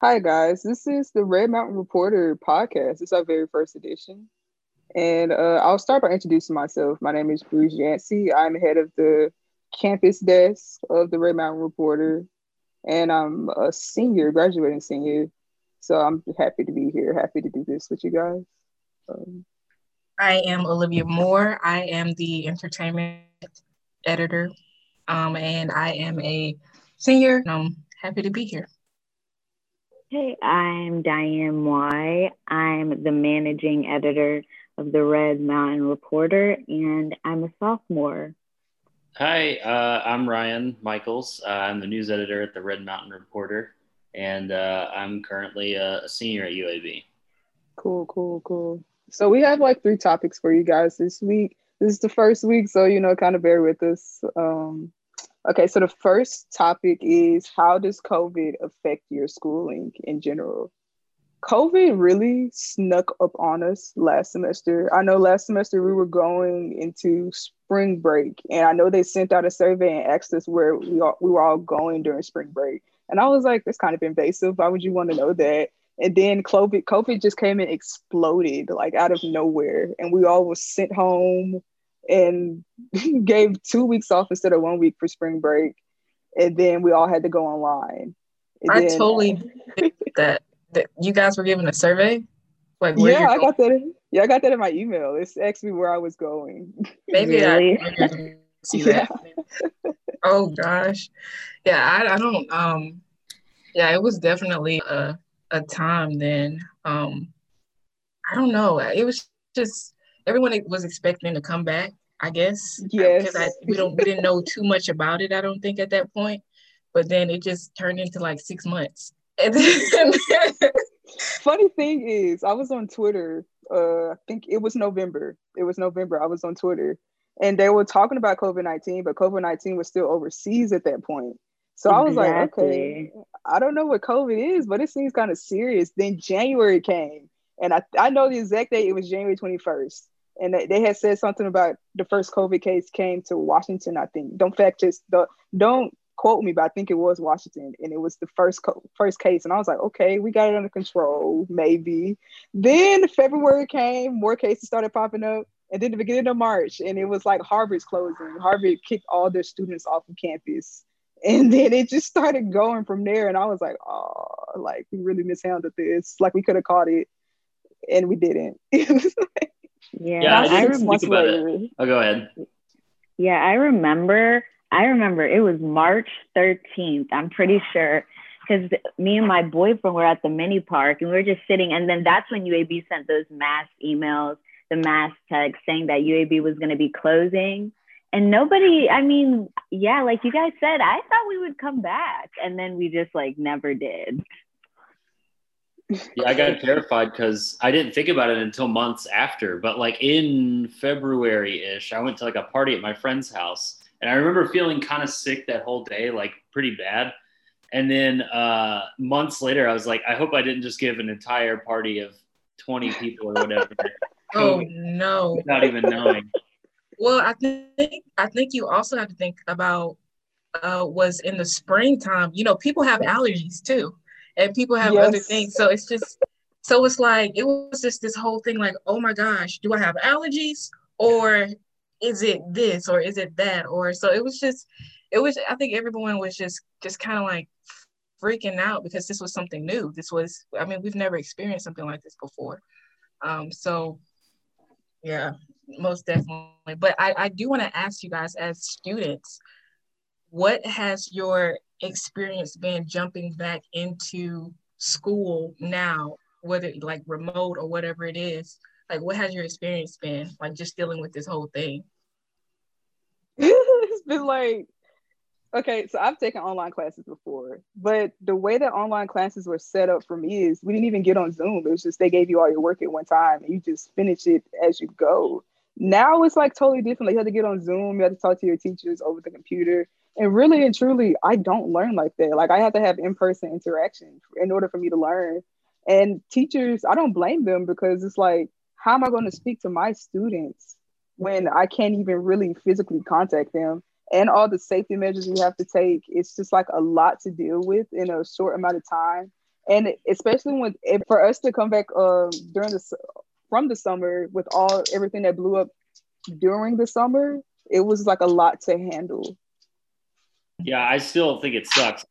Hi, guys. This is the Red Mountain Reporter podcast. It's our very first edition. And uh, I'll start by introducing myself. My name is Bruce Yancey. I'm head of the campus desk of the Red Mountain Reporter, and I'm a senior, graduating senior. So I'm happy to be here, happy to do this with you guys. Um, I am Olivia Moore. I am the entertainment editor, um, and I am a senior. I'm happy to be here. Hey, I'm Diane Y. I'm the managing editor of the Red Mountain Reporter, and I'm a sophomore. Hi, uh, I'm Ryan Michaels. Uh, I'm the news editor at the Red Mountain Reporter, and uh, I'm currently a, a, senior at UAB. Cool, cool, cool. So we have like three topics for you guys this week. This is the first week, so you know, kind of bear with us. Um, okay, so the first topic is how does COVID affect your schooling in general? COVID really snuck up on us last semester. I know last semester we were going into spring break, and I know they sent out a survey and asked us where we all, we were all going during spring break. And I was like, that's kind of invasive. Why would you want to know that? And then COVID, COVID just came and exploded like out of nowhere, and we all was sent home and gave two weeks off instead of one week for spring break, and then we all had to go online. And I then, totally that that you guys were given a survey? Like yeah, I got that. In, yeah, I got that in my email. It's asked me where I was going. Maybe really? I see that. Yeah. oh gosh, yeah. I, I don't. Um, yeah, it was definitely a a time then. Um, I don't know. It was just everyone was expecting to come back. I guess. Yes. Because we don't we didn't know too much about it. I don't think at that point, but then it just turned into like six months. Funny thing is, I was on Twitter. Uh, I think it was November. It was November. I was on Twitter, and they were talking about COVID nineteen, but COVID nineteen was still overseas at that point. So I was like, okay, I don't know what COVID is, but it seems kind of serious. Then January came, and I I know the exact date. It was January twenty first, and they, had said something about the first COVID case came to Washington. I think. Don't fact just don't quote me, but I think it was Washington, and it was the first co- first case, and I was like, okay, we got it under control, maybe. Then February came, more cases started popping up, and then the beginning of March, and it was like Harvard's closing. Harvard kicked all their students off of campus, and then it just started going from there. And I was like, oh, like we really mishandled this. Like we could have caught it, and we didn't. yeah, yeah I, I remember. Oh, go ahead. Yeah, I remember I remember it was March 13th, I'm pretty sure, because me and my boyfriend were at the mini park and we were just sitting. And then that's when UAB sent those mass emails, the mass text saying that UAB was going to be closing. And nobody, I mean, yeah, like you guys said, I thought we would come back. And then we just like never did. Yeah, I got terrified because I didn't think about it until months after. But like in February ish, I went to like a party at my friend's house and I remember feeling kind of sick that whole day, like pretty bad. And then uh, months later, I was like, I hope I didn't just give an entire party of 20 people or whatever. oh no! Not even knowing. Well, I think I think you also have to think about uh, was in the springtime. You know, people have allergies too, and people have yes. other things. So it's just so it's like it was just this whole thing. Like, oh my gosh, do I have allergies or is it this or is it that or so it was just it was i think everyone was just just kind of like freaking out because this was something new this was i mean we've never experienced something like this before um so yeah most definitely but i i do want to ask you guys as students what has your experience been jumping back into school now whether like remote or whatever it is like what has your experience been like just dealing with this whole thing? It's been like okay so i've taken online classes before but the way that online classes were set up for me is we didn't even get on zoom. It was just they gave you all your work at one time and you just finish it as you go. Now it's like totally different. Like you have to get on zoom you have to talk to your teachers over the computer and really and truly i don't learn like that like i have to have in-person interaction in order for me to learn and teachers i don't blame them because it's like how am I going to speak to my students when I can't even really physically contact them? And all the safety measures we have to take, it's just like a lot to deal with in a short amount of time. and especially when for us to come back um during the from the summer with all everything that blew up during the summer, it was like a lot to handle. Yeah, I still think it sucks,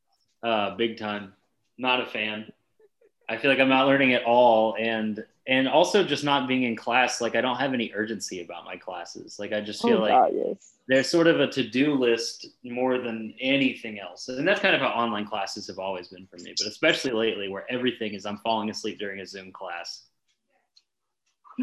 uh, big time. Not a fan. I feel like I'm not learning at all, and and also just not being in class. Like I don't have any urgency about my classes. Like I just feel oh, like God, yes. there's sort of a to-do list more than anything else, and that's kind of how online classes have always been for me. But especially lately, where everything is I'm falling asleep during a Zoom class.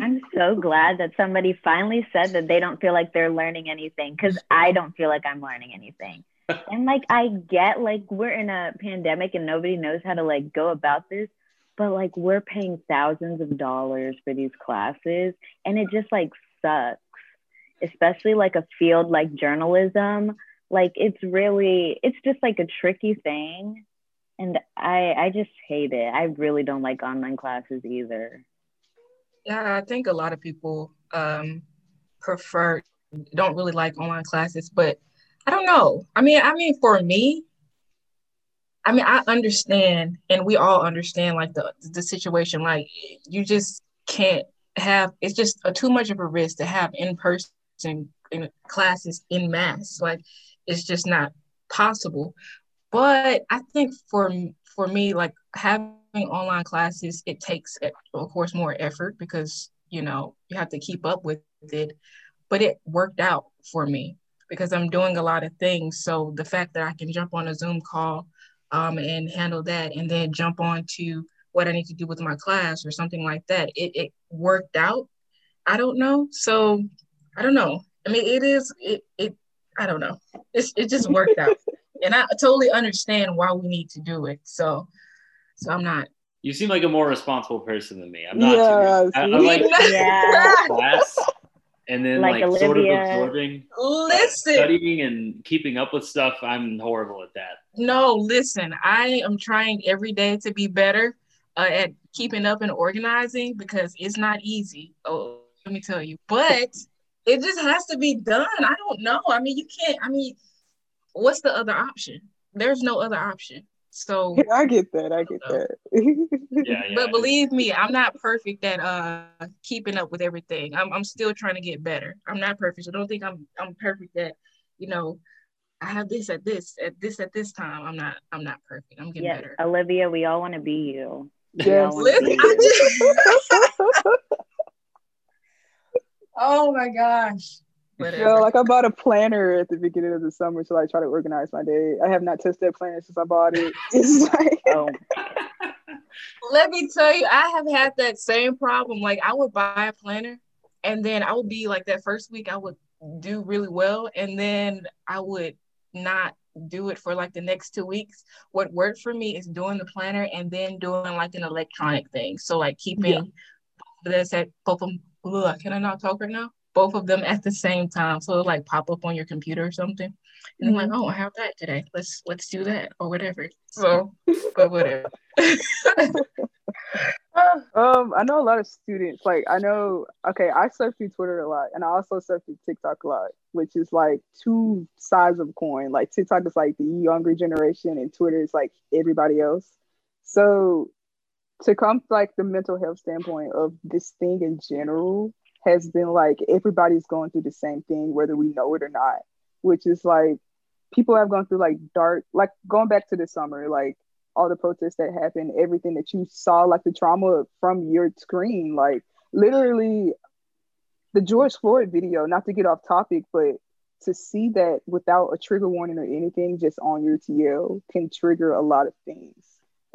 I'm so glad that somebody finally said that they don't feel like they're learning anything because I don't feel like I'm learning anything. And like I get like we're in a pandemic and nobody knows how to like go about this, but like we're paying thousands of dollars for these classes and it just like sucks. Especially like a field like journalism. Like it's really it's just like a tricky thing. And I I just hate it. I really don't like online classes either. Yeah, I think a lot of people um, prefer don't really like online classes, but I don't know. I mean, I mean, for me, I mean, I understand, and we all understand, like the the situation. Like, you just can't have. It's just a, too much of a risk to have in person in classes in mass. Like, it's just not possible. But I think for for me, like having online classes, it takes, of course, more effort because, you know, you have to keep up with it. But it worked out for me because I'm doing a lot of things. So the fact that I can jump on a Zoom call um, and handle that and then jump on to what I need to do with my class or something like that, it, it worked out. I don't know. So I don't know. I mean, it is, it, it I don't know. It's, it just worked out. and I totally understand why we need to do it. So so I'm not. You seem like a more responsible person than me. I'm not. Yeah, I, I like yeah. class and then like, like sort of absorbing, listen, studying and keeping up with stuff. I'm horrible at that. No, listen, I am trying every day to be better uh, at keeping up and organizing because it's not easy. Oh, let me tell you, but it just has to be done. I don't know. I mean, you can't. I mean, what's the other option? There's no other option. So I get that. I get that. yeah, yeah, but believe me, I'm not perfect at uh keeping up with everything. I'm I'm still trying to get better. I'm not perfect. So don't think I'm I'm perfect at, you know, I have this at this at this at this time. I'm not I'm not perfect. I'm getting better. Olivia, we all want to be you. Yes. Listen, be you. Just... oh my gosh. Whatever. like I bought a planner at the beginning of the summer to like try to organize my day. I have not touched that planner since I bought it. It's like oh. Let me tell you, I have had that same problem. Like I would buy a planner and then I would be like that first week I would do really well and then I would not do it for like the next two weeks. What worked for me is doing the planner and then doing like an electronic thing. So like keeping yeah. this at both of them. Ugh, can I not talk right now? Both of them at the same time. So it'll like pop up on your computer or something. And mm-hmm. I'm like, mm-hmm. oh, I have that today. Let's let's do that or whatever. So, but whatever. um, I know a lot of students. Like, I know. Okay, I surf through Twitter a lot, and I also surf through TikTok a lot, which is like two sides of coin. Like TikTok is like the younger generation, and Twitter is like everybody else. So, to come like the mental health standpoint of this thing in general, has been like everybody's going through the same thing, whether we know it or not, which is like people have gone through like dark, like going back to the summer, like all the protests that happened, everything that you saw, like the trauma from your screen, like literally the George Floyd video, not to get off topic, but to see that without a trigger warning or anything, just on your TL can trigger a lot of things.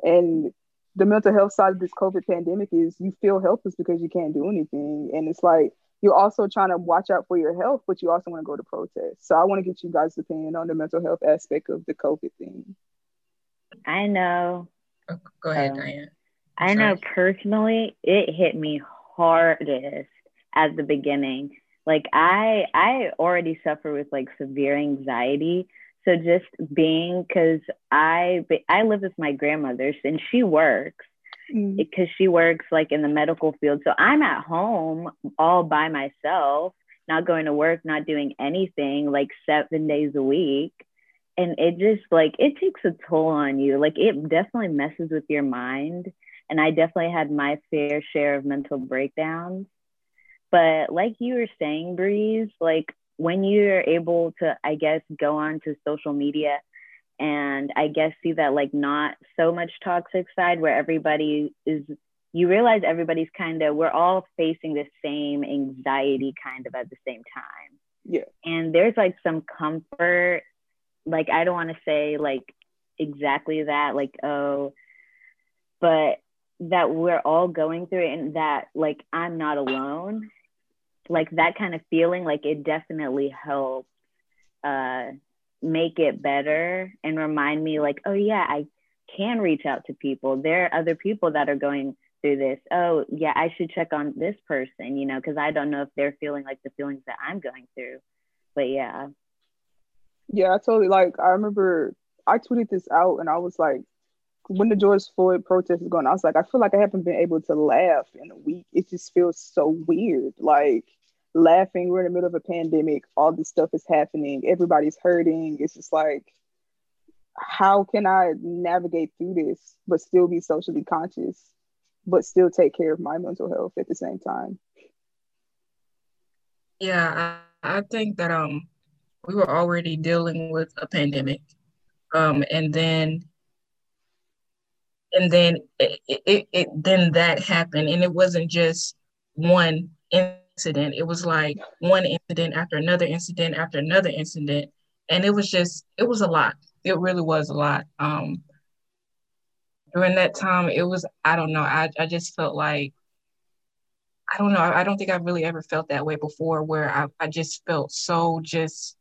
And the mental health side of this COVID pandemic is you feel helpless because you can't do anything. And it's like you're also trying to watch out for your health, but you also want to go to protest. So I want to get you guys' opinion on the mental health aspect of the COVID thing. I know. Oh, go ahead, um, Diane. I know personally, it hit me hardest at the beginning. Like I, I already suffer with like severe anxiety, so just being because i i live with my grandmother's and she works because mm-hmm. she works like in the medical field. So i'm at home all by myself not going to work not doing anything like seven days a week. And it just like it takes a toll on you. Like it definitely messes with your mind. And i definitely had my fair share of mental breakdowns. But like you were saying breeze like when you're able to i guess go on to social media and i guess see that like not so much toxic side where everybody is you realize everybody's kind of we're all facing the same anxiety kind of at the same time yeah and there's like some comfort like I don't want to say like exactly that, like, oh, but that we're all going through it and that like I'm not alone. Like that kind of feeling, like it definitely helps uh make it better and remind me like, oh yeah, I can reach out to people. There are other people that are going through this. Oh, yeah, I should check on this person, you know, because I don't know if they're feeling like the feelings that I'm going through. But yeah. Yeah, I totally like. I remember I tweeted this out, and I was like, when the George Floyd protest is going, I was like, I feel like I haven't been able to laugh in a week. It just feels so weird. Like laughing, we're in the middle of a pandemic. All this stuff is happening. Everybody's hurting. It's just like, how can I navigate through this, but still be socially conscious, but still take care of my mental health at the same time? Yeah, I, I think that um we were already dealing with a pandemic. Um, and then and then it, it, it then that happened and it wasn't just one incident. It was like one incident after another incident after another incident. And it was just it was a lot. It really was a lot. Um during that time it was i don't know. I, I just felt like i don't know. I, I don't think i've really ever felt that way before where I, I just felt so just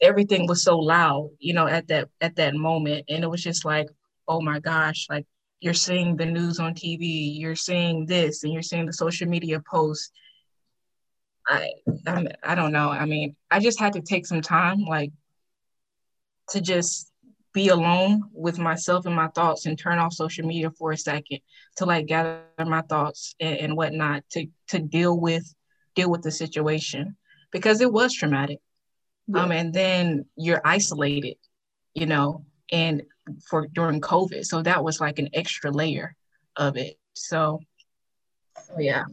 everything was so loud, you know, at that at that moment, and it was just like, oh my gosh, like you're seeing the news on TV, you're seeing this, and you're seeing the social media posts. I I'm, I don't know. I mean, I just had to take some time, like, to just be alone with myself and my thoughts and turn off social media for a second to like gather my thoughts and, and whatnot to to deal with deal with the situation because it was traumatic yeah. um, and then you're isolated, you know, and for during COVID, so that was like an extra layer of it. So yeah.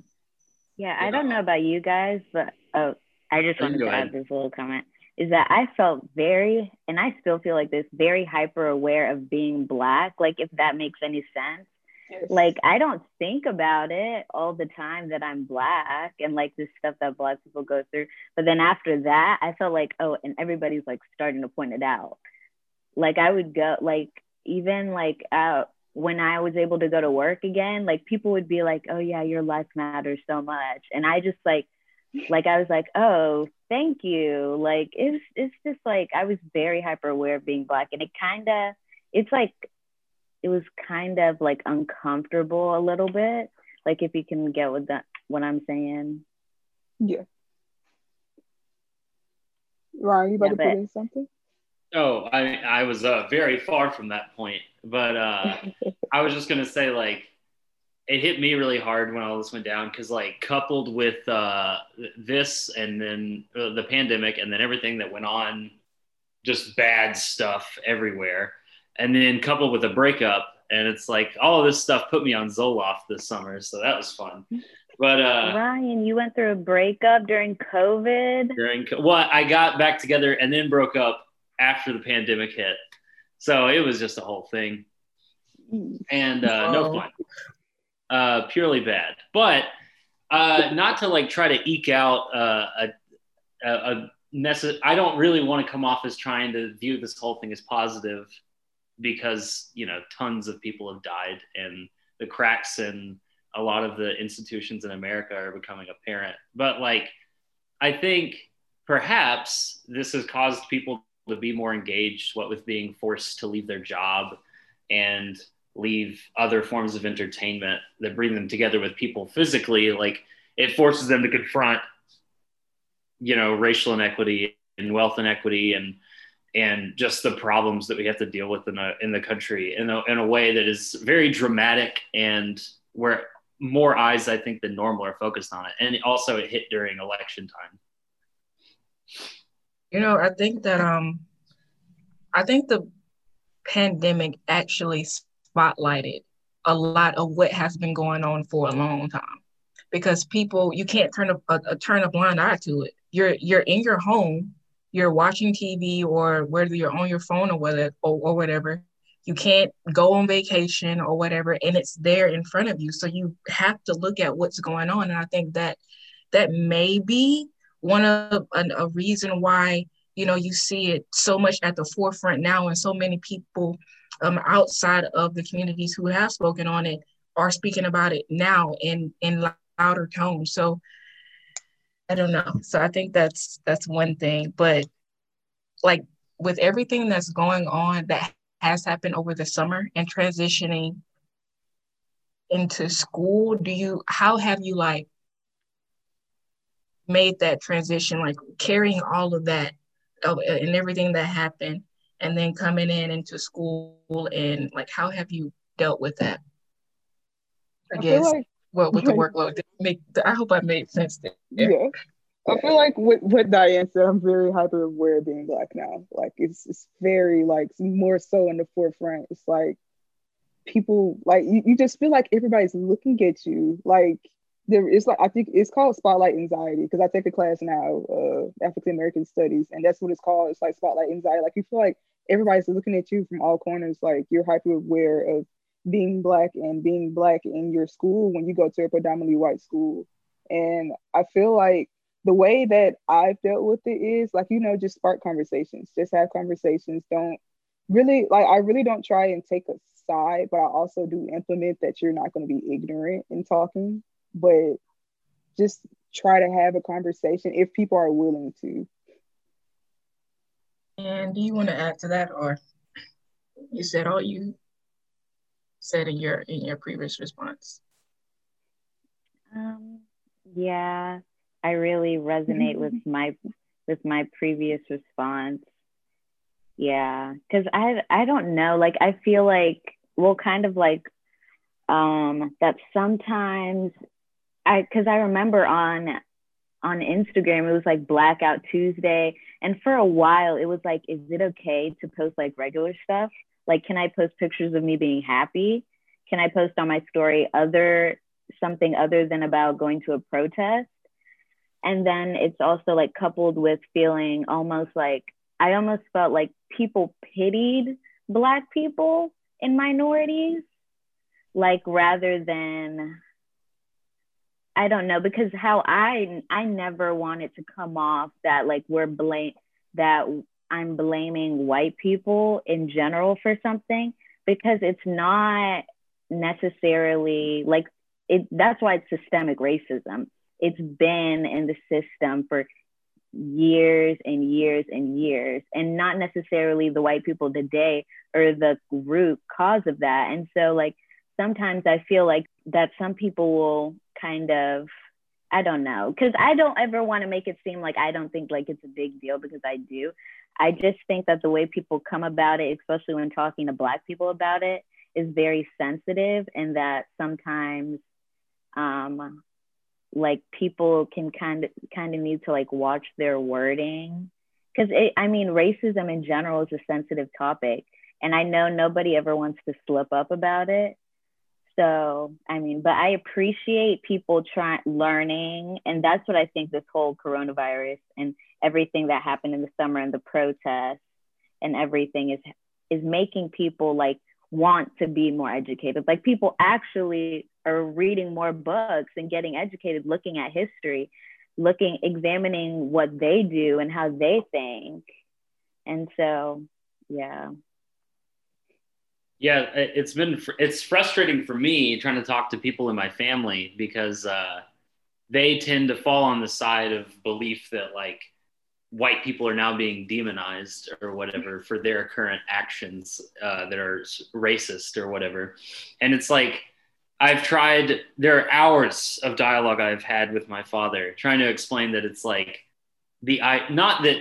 Yeah, I don't know about you guys, but oh, I just wanted to add this little comment. Is that I felt very, and I still feel like this, very hyper aware of being black. Like, if that makes any sense like I don't think about it all the time that I'm black and like this stuff that black people go through. But then after that, I felt like, oh, and everybody's like starting to point it out. Like I would go like even like uh when I was able to go to work again, like people would be like, Oh yeah, your life matters so much. And I just like like I was like, Oh, thank you. Like it's it's just like I was very hyper aware of being black and it kinda it's like it was kind of like uncomfortable a little bit. Like if you can get with that what I'm saying. Yeah. Ryan, you about yeah, to put in something? Oh, I I was uh, very far from that point, but uh, I was just gonna say like it hit me really hard when all this went down because like coupled with uh, this and then uh, the pandemic and then everything that went on, just bad stuff everywhere. And then coupled with a breakup and it's like all of this stuff put me on zoloft this summer so that was fun. But uh ryan you went through a breakup during covid? During well i got back together and then broke up after the pandemic hit so it was just a whole thing. And uh, no fun. Uh purely bad. But uh not to like try to eke out uh, a, a, a necess- i don't really want to come off as trying to view this whole thing as positive because you know tons of people have died and the cracks in a lot of the institutions in America are becoming apparent. But like, I think perhaps this has caused people to be more engaged, what with being forced to leave their job and leave other forms of entertainment that bring them together with people physically. Like, it forces them to confront, you know, racial inequity and wealth inequity and and just the problems that we have to deal with in, a, in the country in a, in a way that is very dramatic and where more eyes, I think, than normal are focused on it. And also, it hit during election time. You know, I think that um, I think the pandemic actually spotlighted a lot of what has been going on for a long time because people you can't turn a, a, a, turn a blind eye to it. You're you're in your home you're watching tv or whether you're on your phone or whether or, or whatever. You can't go on vacation or whatever and it's there in front of you. So you have to look at what's going on. And i think that that may be one of a, a reason why you know you see it so much at the forefront now and so many people um, outside of the communities who have spoken on it are speaking about it now in in louder tones. So i don't know. So i think that's that's one thing. But like with everything that's going on that has happened over the summer and transitioning into school do you how have you like made that transition like carrying all of that uh, and everything that happened and then coming in into school and like how have you dealt with that i, I guess like, well with the workload make i hope i made sense there yeah I feel like what, what Diane said, I'm very hyper aware of being black now. Like it's it's very like more so in the forefront. It's like people like you, you just feel like everybody's looking at you. Like there is like I think it's called spotlight anxiety because I take a class now, uh, African American studies, and that's what it's called. It's like spotlight anxiety. Like you feel like everybody's looking at you from all corners. Like you're hyper aware of being black and being black in your school when you go to a predominantly white school. And I feel like the way that I've dealt with it is like you know just spark conversations, just have conversations. Don't really like I really don't try and take a side, but I also do implement that you're not going to be ignorant in talking but just try to have a conversation if people are willing to. And do you want to add to that, or you said all you said in your in your previous response? Um, yeah, I really resonate with my with my previous response. Yeah, because I I don't know, like I feel like well, kind of like um that sometimes I because I remember on on Instagram it was like Blackout Tuesday, and for a while it was like, is it okay to post like regular stuff? Like, can I post pictures of me being happy? Can I post on my story other something other than about going to a protest? And then it's also like coupled with feeling almost like I almost felt like people pitied Black people in minorities, like rather than I don't know because how I I never wanted to come off that like we're blame that I'm blaming white people in general for something because it's not necessarily like it that's why it's systemic racism. It's been in the system for years and years and years and not necessarily the white people today or the root cause of that. And so like sometimes I feel like that some people will kind of I don't know because I don't ever want to make it seem like I don't think like it's a big deal because I do. I just think that the way people come about it, especially when talking to Black people about it, is very sensitive, and that sometimes, um, like people can kind of kind of need to like watch their wording because I mean racism in general is a sensitive topic, and I know nobody ever wants to slip up about it so, I mean, but I appreciate people trying learning. And that's what I think this whole coronavirus and everything that happened in the summer and the protests and everything is is making people like want to be more educated. Like people actually are reading more books and getting educated, looking at history, looking, examining what they do and how they think. And so, yeah yeah it's been it's frustrating for me trying to talk to people in my family because uh, they tend to fall on the side of belief that like white people are now being demonized or whatever for their current actions uh, that are racist or whatever. And it's like i've tried there are hours of dialogue i've had with my father trying to explain that it's like the i not that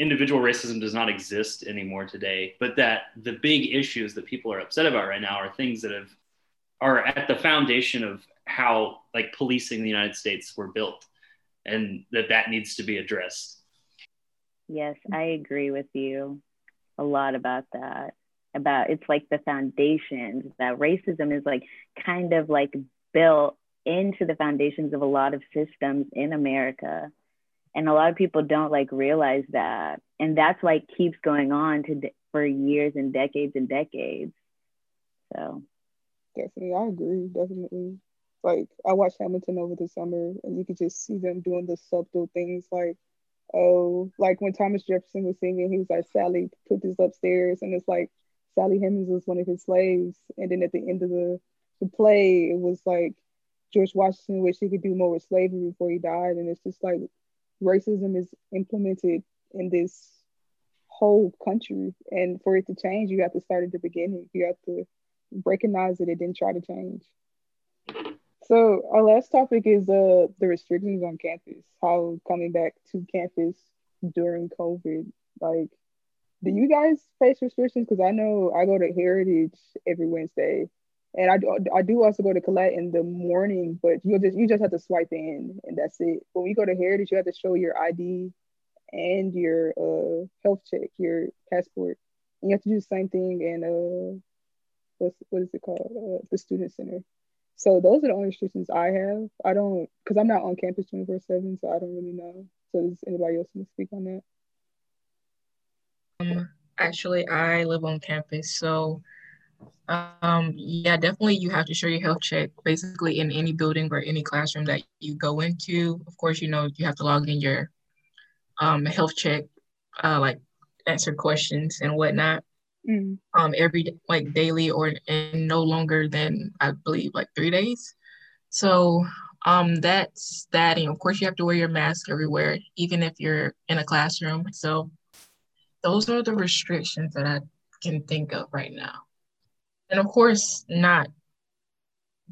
individual racism does not exist anymore today, but that the big issues that people are upset about right now are things that have are at the foundation of how like policing the United States were built, and that that needs to be addressed. Yes, I agree with you a lot about that. About it's like the foundations that racism is like kind of like built into the foundations of a lot of systems in America. And a lot of people don't like realize that. And that's why it keeps going on to for years and decades and decades. So definitely, I agree. Definitely. Like I watched Hamilton over the summer and you could just see them doing the subtle things like oh, like when Thomas Jefferson was singing, he was like, Sally, put this upstairs. And it's like Sally Hemings was one of his slaves. And then at the end of the, the play, it was like George Washington wished he could do more with slavery before he died. And it's just like racism is implemented in this whole country. And for it to change, you have to start at the beginning. You have to recognize that it and then try to change. So our last topic is uh, the restrictions on campus. How coming back to campus during COVID, like, do you guys face restrictions? Because I know I go to Heritage every Wednesday, and I do, I do also go to Collette in the morning. But you just you just have to swipe in, and that's it. When we go to Heritage, you have to show your ID and your uh, health check, your passport. And you have to do the same thing in uh, what's what is it called? Uh, the student center. So those are the only restrictions I have. I don't because I'm not on campus 24 seven, so I don't really know. So does anybody else want to speak on that? Um, actually, I live on campus, so um, yeah, definitely you have to show your health check basically in any building or any classroom that you go into. Of course, you know you have to log in your um, health check, uh, like answer questions and whatnot mm. um, every like daily or and no longer than I believe like three days. So um, that's that, and of course you have to wear your mask everywhere, even if you're in a classroom. So those are the restrictions that I can think of right now, and of course not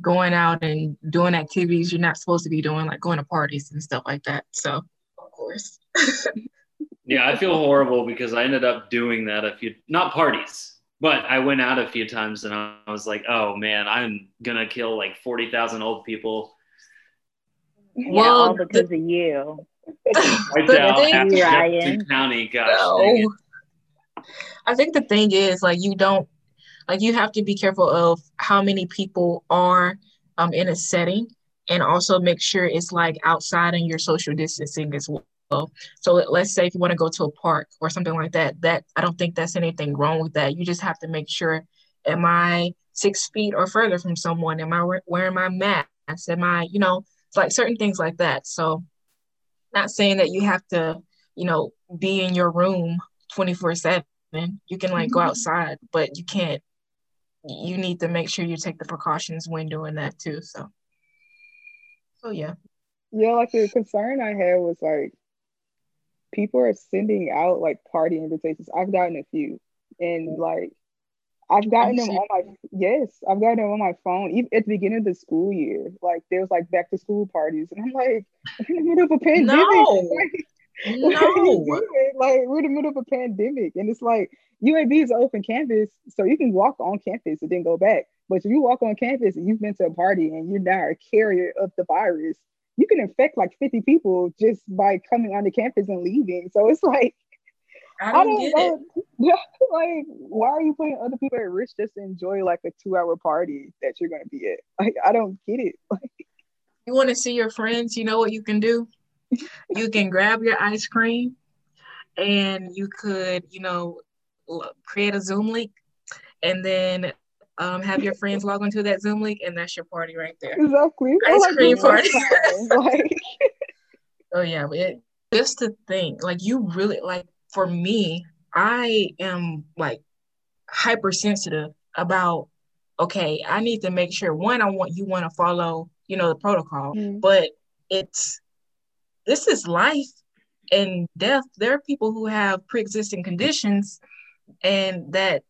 going out and doing activities you're not supposed to be doing, like going to parties and stuff like that. So of course. Yeah, I feel horrible because I ended up doing that a few, not parties, but I went out a few times and I was like, oh man, I'm gonna kill like forty thousand old people. Yeah, well, all because the, of you. Wiped out Ryan. County, gosh. No. I think the thing is like you don't like you have to be careful of how many people are um, in a setting and also make sure it's like outside and your social distancing as well so let's say if you want to go to a park or something like that, that I don't think that's anything wrong with that. You just have to make sure, am I six feet or further from someone? Am I wearing my mask? Am I, you know, it's like certain things like that. So not saying that you have to, you know, be in your room 24 seven. You can like go mm-hmm. outside, but you can't, you need to make sure you take the precautions when doing that too. So, so yeah. Yeah, like the concern I had was like people are sending out like party invitations. I've gotten a few, and like I've gotten them on my yes, I've gotten them on my phone. Even at the beginning of the school year, like there was like back to school parties, and I'm like, in the middle of a pandemic. No. Like, no. like we're in the middle of a pandemic, and it's like UAB is open campus, so you can walk on campus and then go back. But if you walk on campus and you've been to a party and you're now a carrier of the virus, you can infect like 50 people just by coming on the campus and leaving. So it's like, I don't, I don't know. Yeah, like, why are you putting other people at risk just to enjoy like a two hour party that you're going to be at? Like, I don't get it. Like, you want to see your friends? You know what you can do? You can grab your ice cream and you could, you know, create a Zoom link and then um, have your friends log into that Zoom link, and that's your party right there. Exactly. Ice like cream party. like... oh yeah, it, just to think, like you really like. For me, I am like hypersensitive about. Okay, I need to make sure one, I want you want to follow, you know, the protocol, mm. but it's this is life and death. There are people who have pre-existing conditions, and that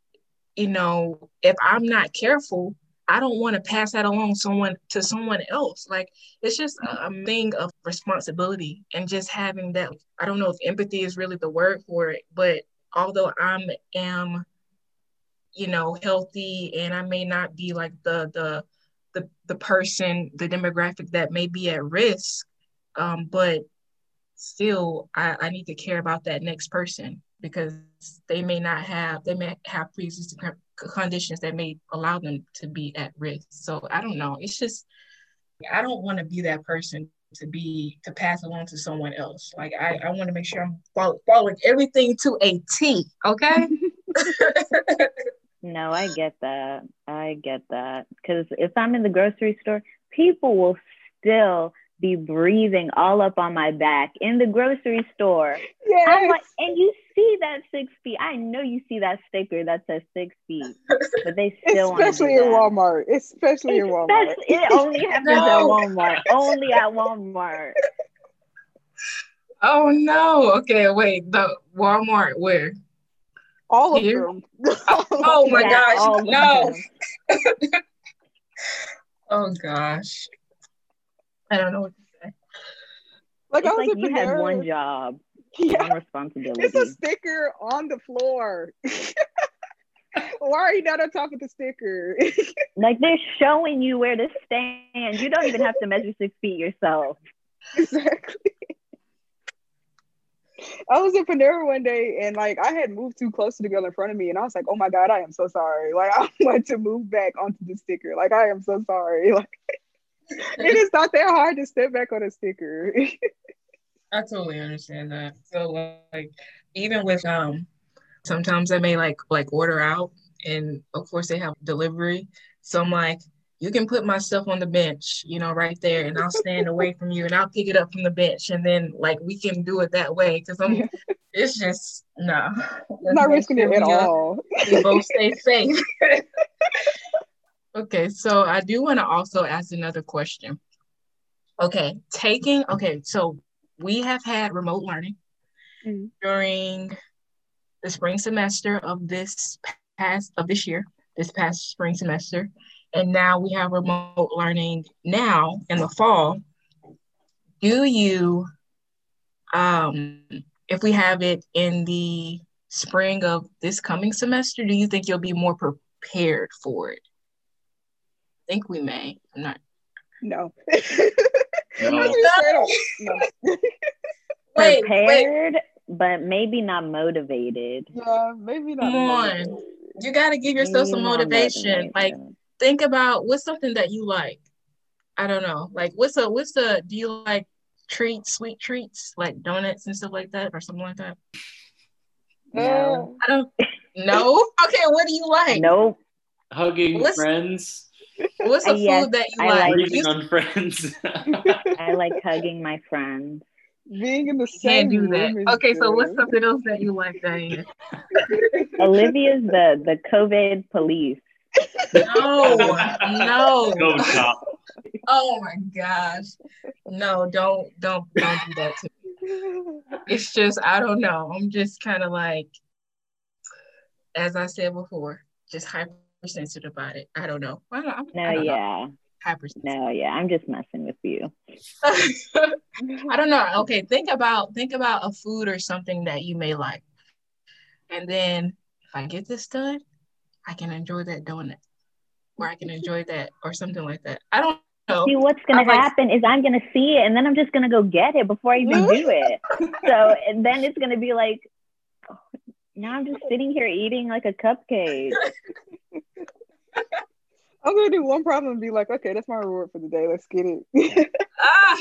you know, if I'm not careful, I don't want to pass that along someone to someone else. Like it's just a, thing of responsibility and just having that. I don't know if empathy is really the word for it, but although I'm am, you know, healthy and I may not be like the the the the person, the demographic that may be at risk, um, but still I, I need to care about that next person because they may not have they may have pre-existing conditions that may allow them to be at risk. So I don't know. It's just I don't want to be that person to be to pass along to someone else. Like I, I want to make sure I'm follow, following everything to a T. Okay. no, I get that. I get that. Because if I'm in the grocery store, people will still be breathing all up on my back in the grocery store. Yes. Like, and you see that six feet. I know you see that sticker that says six feet, but they still especially in Walmart. Especially in Walmart. It only happens no. at Walmart. Only at Walmart. Oh no! Okay, wait. The Walmart where? All of Here? them. oh my yeah, gosh! No. oh gosh. I don't know what to say. Like it's I was like you had one job, yeah. one responsibility. It's a sticker on the floor. Why are you not on top of the sticker? like they're showing you where to stand. You don't even have to measure six feet yourself. Exactly. I was in Panera one day and like I had moved too close to the girl in front of me and I was like, oh my God, I am so sorry. Like I want to move back onto the sticker. Like I am so sorry. Like it is not that hard to step back on a sticker. I totally understand that. So like even with um sometimes I may like like order out and of course they have delivery. So I'm like, you can put my stuff on the bench, you know, right there, and I'll stand away from you and I'll pick it up from the bench and then like we can do it that way because I'm it's just no. Not risking it at all. We both stay safe. Okay, so I do want to also ask another question. Okay, taking, okay, so we have had remote learning mm-hmm. during the spring semester of this past, of this year, this past spring semester. And now we have remote learning now in the fall. Do you, um, if we have it in the spring of this coming semester, do you think you'll be more prepared for it? Think we may. I'm not. No. no. no. wait, Prepared, wait. but maybe not motivated. Yeah, maybe not. Come on. You got to give yourself maybe some motivation. Like, think about what's something that you like. I don't know. Like, what's a what's a, Do you like treats, sweet treats, like donuts and stuff like that, or something like that? No. I don't. No. Okay. What do you like? Nope. Hugging what's, friends. What's a yes, food that you I like? Breathing on friends. I like hugging my friends. Being in the same Can't do that. Okay, so what's something else that you like, Diane? Olivia's the the COVID police. No, no. Oh my gosh. No, don't don't don't do that to me. It's just I don't know. I'm just kind of like, as I said before, just hyper sensitive about it. I don't know. I don't, no, I don't yeah. No, yeah, I'm just messing with you. I don't know. Okay, think about think about a food or something that you may like, and then if I get this done, I can enjoy that donut, or I can enjoy that, or something like that. I don't know. See, what's gonna I'm happen like, is I'm gonna see it, and then I'm just gonna go get it before I even do it. So, and then it's gonna be like, now I'm just sitting here eating like a cupcake. I'm gonna do one problem and be like, okay, that's my reward for the day. Let's get it. ah,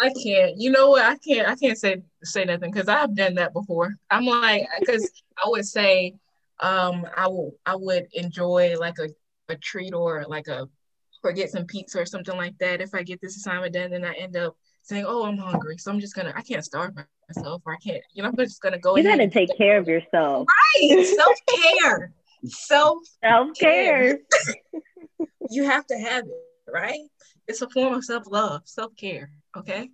I can't. You know what? I can't. I can't say say nothing because I've done that before. I'm like, because I would say, um, I will. I would enjoy like a, a treat or like a or get some pizza or something like that. If I get this assignment done, then I end up saying, "Oh, I'm hungry," so I'm just gonna. I can't starve myself, or I can't. You know, I'm just gonna go. You gotta take care of yourself. Right, self care self self care. you have to have it, right? It's a form of self love, self care. Okay,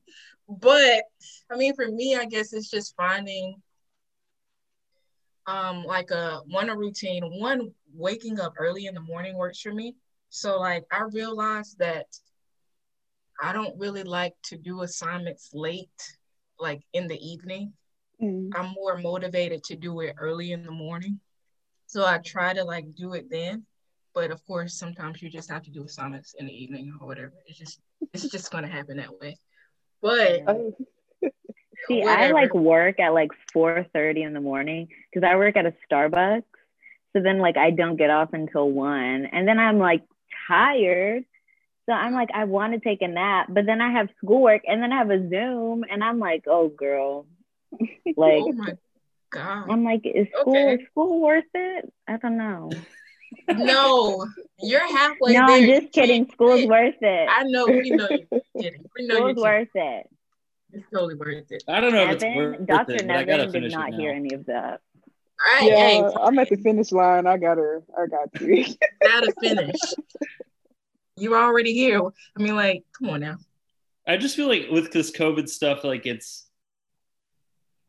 but I mean, for me, I guess it's just finding um like a one a routine. One waking up early in the morning works for me. So like I realized that I don't really like to do assignments late, like in the evening. Mm. I'm more motivated to do it early in the morning. So I try to like do it then. But of course, sometimes you just have to do assignments in the evening or whatever. It's just it's just gonna happen that way. But See, I like work at like 4:30 in the morning because I work at a Starbucks. So then like I don't get off until one. And then I'm like tired. So I'm like, I want to take a nap, but then I have schoolwork and then I have a Zoom and I'm like, oh girl. like oh my God. I'm like, is school okay. is school worth it? I don't know. no, you're halfway no, there. I'm just kidding. School's worth it. I know. We know you're kidding. We know School's worth it. It's totally worth it. I don't know Nevin, if it's worth Dr. it. Nevin did not hear any of that. Right, yeah, hey, I'm at the finish line. I got her. I got to. gotta finish. You're already here. I mean, like, come on now. I just feel like with this COVID stuff, like it's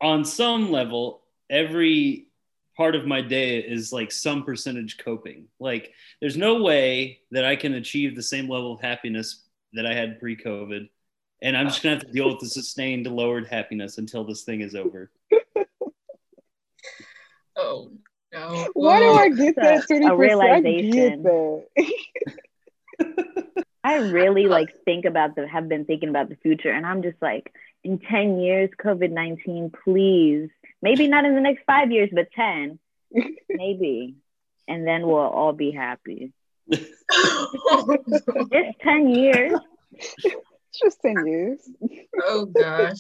on some level, every part of my day is like some percentage coping. Like, there's no way that I can achieve the same level of happiness that I had pre COVID. And I'm just gonna have to deal with the sustained lowered happiness until this thing is over. oh no. Why do I get that 30%? Realization. I get that. I really like think about the have been thinking about the future and I'm just like in 10 years COVID-19 please. Maybe not in the next 5 years but 10 maybe. And then we'll all be happy. Just 10 years. Just 10 years. Oh gosh.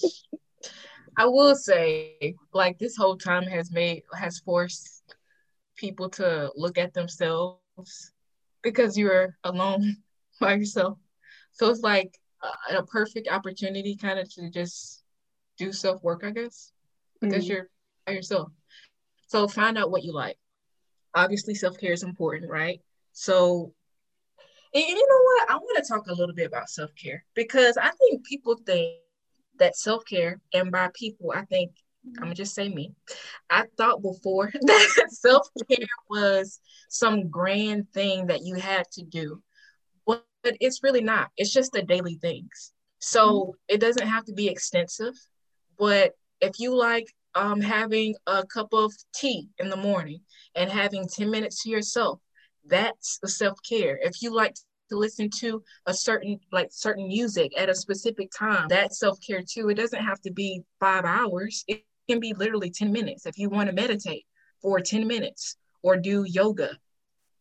I will say, like this whole time has made has forced people to look at themselves because you're alone by yourself. So it's like a, a perfect opportunity, kind of to just do self work, I guess, because mm-hmm. you're by yourself. So find out what you like. Obviously, self care is important, right? So, and you know what? I want to talk a little bit about self care because I think people think that self care, and by people, I think I'm gonna just say me. I thought before that self care was some grand thing that you had to do, but it's really not. It's just the daily things. So mm-hmm. it doesn't have to be extensive, but if you like um, having a cup of tea in the morning and having 10 minutes to yourself, that's the self care. If you like to listen to a certain like certain music at a specific time. That's self-care too. It doesn't have to be five hours. It can be literally 10 minutes. If you want to meditate for 10 minutes or do yoga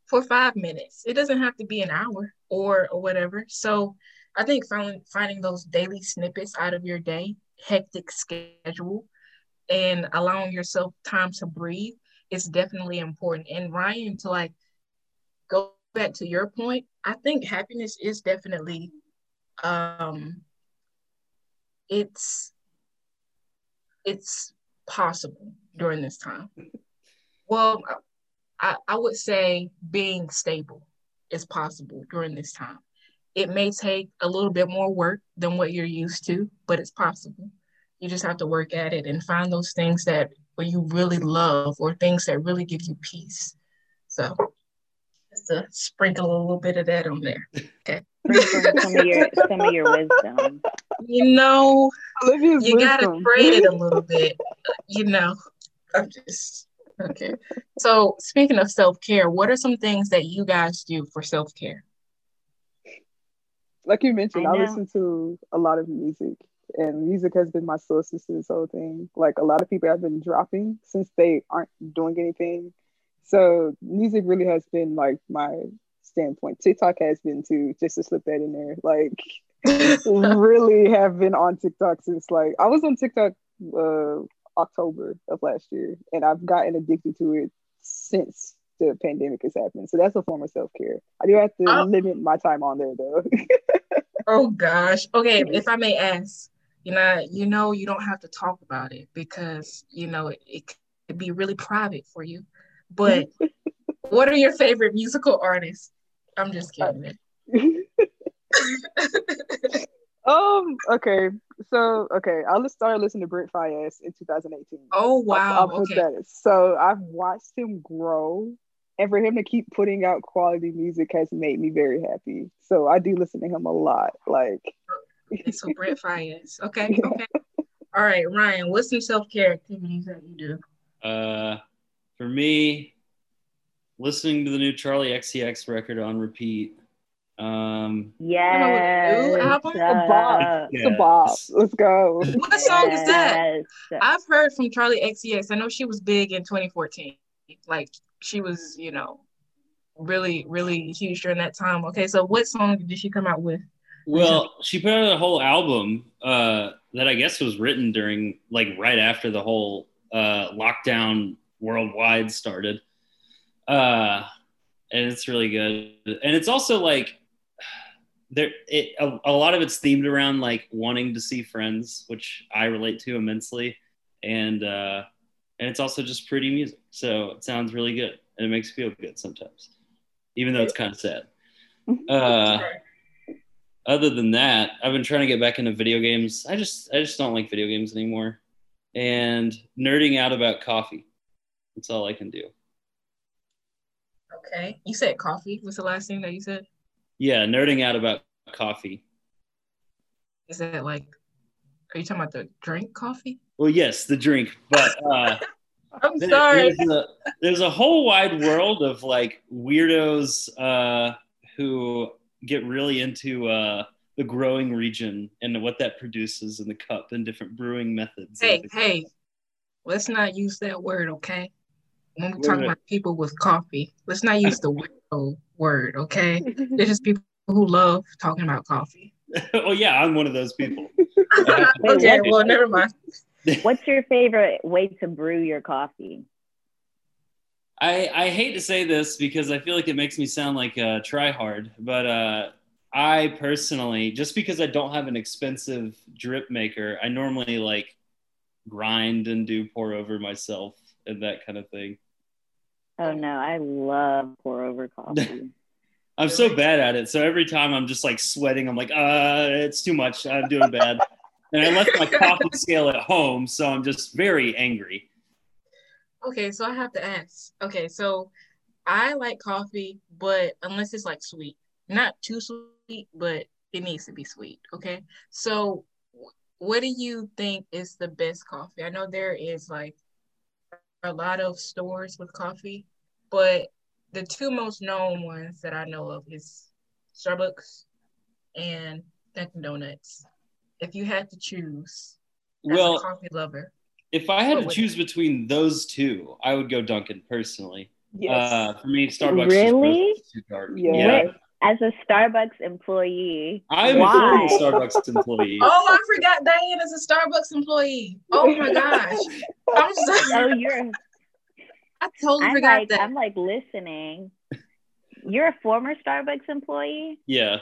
for five minutes, it doesn't have to be an hour or, or whatever. So I think finding finding those daily snippets out of your day, hectic schedule, and allowing yourself time to breathe is definitely important. And Ryan, to like go back to your point, I think happiness is definitely um it's it's possible during this time. Well, I, I would say being stable is possible during this time. It may take a little bit more work than what you're used to, but it's possible. You just have to work at it and find those things that where you really love or things that really give you peace. So just to sprinkle a little bit of that on there. Okay. some of your some of your wisdom. You know, Olivia's you wisdom. gotta spread it a little bit. You know, I'm just okay. So speaking of self care, what are some things that you guys do for self care? Like you mentioned, I, I listen to a lot of music and music has been my source to this whole thing. Like a lot of people have been dropping since they aren't doing anything so music really has been like my standpoint. TikTok has been too, just to slip that in there. Like really have been on TikTok since like I was on TikTok uh October of last year and I've gotten addicted to it since the pandemic has happened. So that's a form of self-care. I do have to oh. limit my time on there though. oh gosh. Okay, if I may ask, you know, you know you don't have to talk about it because you know it, it could be really private for you. But what are your favorite musical artists? I'm just kidding. um. Okay. So okay, I just started listening to Brent Faiyaz in 2018. Oh wow. I'll, okay. that is. So I've watched him grow, and for him to keep putting out quality music has made me very happy. So I do listen to him a lot. Like. okay, so Brent Faiyaz. Okay. Okay. All right, Ryan. What's some self care activities that you do? Uh, for me, listening to the new Charli XCX record on repeat Um, Yes. new album? The Bob. Yes. The Bob. Let's go. What song is that? I've heard from Charli XCX. I know she was big in 2014. Like she was, you know, really, really huge during that time. Okay, so what song did she come out with? Well, she put out a whole album uh, that I guess was written during, like, right after the whole uh, lockdown worldwide started. Uh, and it's really good. And it's also like, there, it, a, a lot of it's themed around like wanting to see friends, which I relate to immensely. And, uh, and it's also just pretty music. So it sounds really good and it makes you feel good sometimes, even though it's kind of sad. Uh, other than that, I've been trying to get back into video games. I just I just don't like video games anymore. And nerding out about coffee. That's all I can do. Okay, you said coffee. was the last thing that you said? Yeah, nerding out about coffee. Is that like? Are you talking about the drink coffee? Well, yes, the drink, but uh, I'm there- sorry. there's, a, there's a whole wide world of like weirdos uh, who get really into uh, the growing region and what that produces in the cup and different brewing methods. Hey, hey, let's not use that word, okay? When we're talking about people with coffee, let's not use the weirdo word, okay? They're just people who love talking about coffee. oh yeah, I'm one of those people. okay, well, never mind. What's your favorite way to brew your coffee? I, I hate to say this because I feel like it makes me sound like a tryhard, but uh, I personally, just because I don't have an expensive drip maker, I normally like grind and do pour over myself and that kind of thing. Oh no, I love pour over coffee. I'm so bad at it. So every time I'm just like sweating, I'm like, uh, it's too much. I'm doing bad. And I left my coffee scale at home, so I'm just very angry. Okay, so I have to ask. Okay, so I like coffee, but unless it's like sweet, not too sweet, but it needs to be sweet. Okay, so what do you think is the best coffee? I know there is like a lot of stores with coffee, but the two most known ones that I know of is Starbucks and Dunkin' Donuts. If you had to choose, as a Well, coffee lover, if I had to would- choose between those two, I would go Dunkin' personally. Yes. Uh, for me, Starbucks Really? is too dark. Yeah. Yeah. Wait, As a Starbucks employee, I'm a why? former Starbucks employee. Oh, I forgot Diane is a Starbucks employee. Oh my gosh. I'm Oh, sorry. you're. I totally I'm forgot like, that. I'm like listening. You're a former Starbucks employee. Yeah,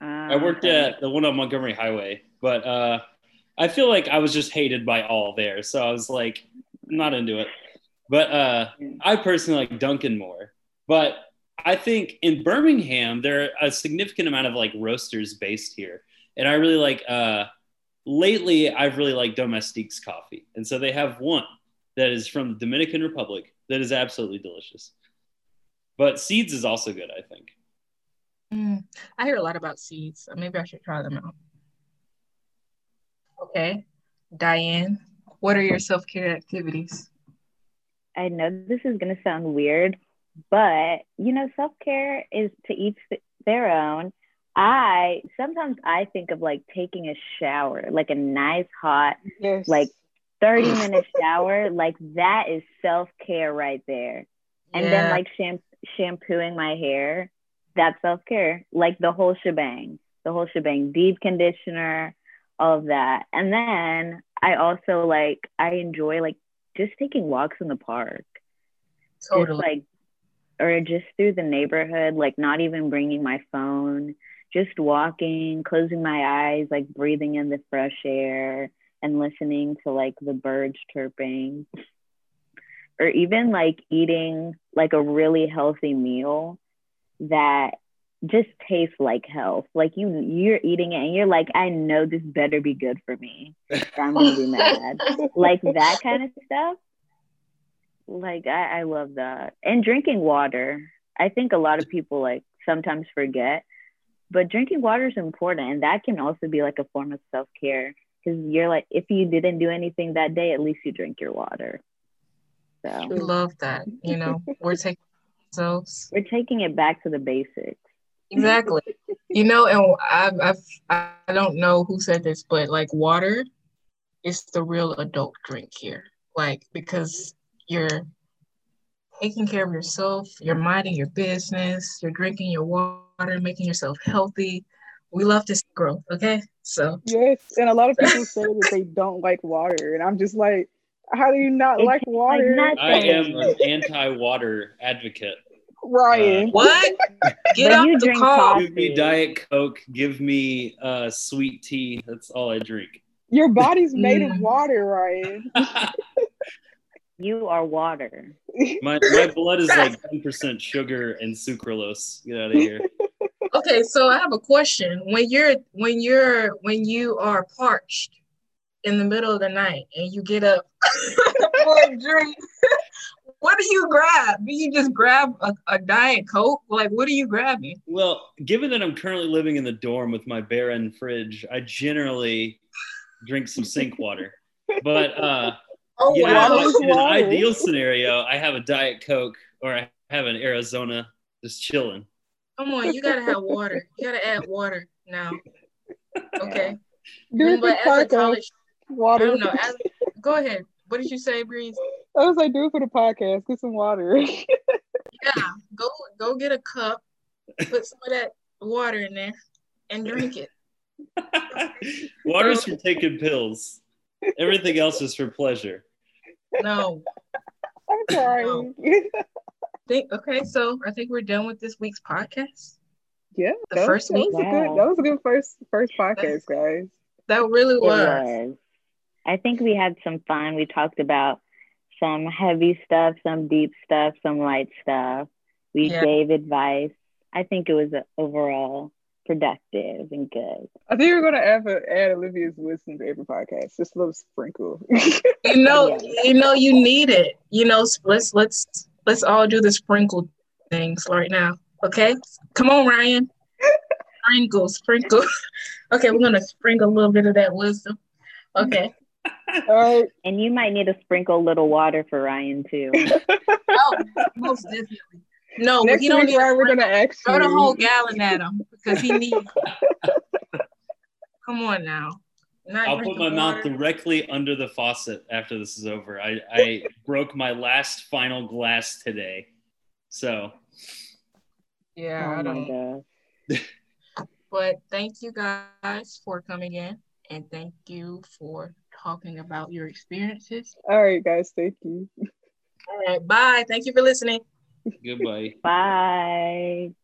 Uh, I worked at the one on Montgomery Highway, but uh, I feel like I was just hated by all there, so I was like, not into it. But uh, I personally like Dunkin' more. But I think in Birmingham there are a significant amount of like roasters based here, and I really like. Uh, lately, I've really liked Domestique's coffee, and so they have one that is from the Dominican Republic that is absolutely delicious. But Seeds is also good, I think. Mm, I hear a lot about seeds. so Maybe I should try them out. Okay. Diane, what are your self care activities? I know this is going to sound weird, but you know, self care is to each their own. I sometimes I think of like taking a shower, like a nice hot, yes. like 30 minute shower. Like that is self care right there. And then like sham- shampooing my hair, that's self care. Like the whole shebang, the whole shebang, deep conditioner, all of that. And then I also like, I enjoy like just taking walks in the park just totally. like or just through the neighborhood like not even bringing my phone just walking closing my eyes like breathing in the fresh air and listening to like the birds chirping. Or even like eating like a really healthy meal that just tastes like health. Like you you're eating it and you're like i know this better be good for me. I'm gonna be mad. Like that kind of stuff like I, I love that and drinking water i think a lot of people like sometimes forget but drinking water is important and that can also be like a form of self-care because you're like if you didn't do anything that day at least you drink your water so We love that. You know, we're taking ourselves. we're taking it back to the basics Exactly. You know, and I've, I've I don't know who said this, but like water is the real adult drink here. Like because you're taking care of yourself, you're minding your business, you're drinking your water, making yourself healthy. We love to see growth, okay? So yes, and a lot of people say that they don't like water, and I'm just like, how do you not It's like water? like I am an anti-water advocate. Ryan, what? Get But out you the drink car. coffee. Give me Diet Coke. Give me uh, sweet tea. That's all I drink. your body's made of Mm. water, Ryan. You are water. my my blood is like 10% sugar and sucralose. Get out of here. Okay, so I have a question. When you're when you're when you are parched in the middle of the night and you get up for a drink, what do you grab? Do you just grab a, a diet coke? Like what are you grabbing? Well, given that I'm currently living in the dorm with my bare end fridge, I generally drink some sink water. But uh, Oh you know, wow. Water in an ideal scenario, I have a Diet Coke or I have an Arizona just chilling. Come on, you gotta have water. You gotta add water now. Okay. Do it But for as a podcast. college, I don't know. As, go ahead. What did you say, Breeze? I was like, do it for the podcast. Get some water. Yeah, go go get a cup, put some of that water in there, and drink it. Water's for taking pills. Everything else is for pleasure. No, I'm sorry. think okay. So I think we're done with this week's podcast. yeah, The that, first was, that week? was a good. That was a good first first podcast, guys. That really was. was. I think we had some fun. We talked about some heavy stuff, some deep stuff, some light stuff. We Yeah. gave advice. I think it was uh, overall productive and good. I think we're gonna add, add Olivia's wisdom to every podcast. Just a little sprinkle. You know, Yeah. you know, you need it. You know, let's let's let's all do the sprinkle things right now. Okay, come on, Ryan. Sprinkle, sprinkle. Okay, we're gonna sprinkle a little bit of that wisdom. Okay. All right. And you might need to sprinkle a little water for Ryan too. Oh, most definitely. No, Next he don't week, need. We're gonna ask Throw the whole gallon at him because he needs. Come on now. Not I'll put drinking my mouth directly under the faucet after this is over. I, I broke my last final glass today. So Yeah, oh my don't. But thank you guys for coming in and thank you for talking about your experiences. All right, guys. Thank you. All right, bye. Thank you for listening. Goodbye. Bye.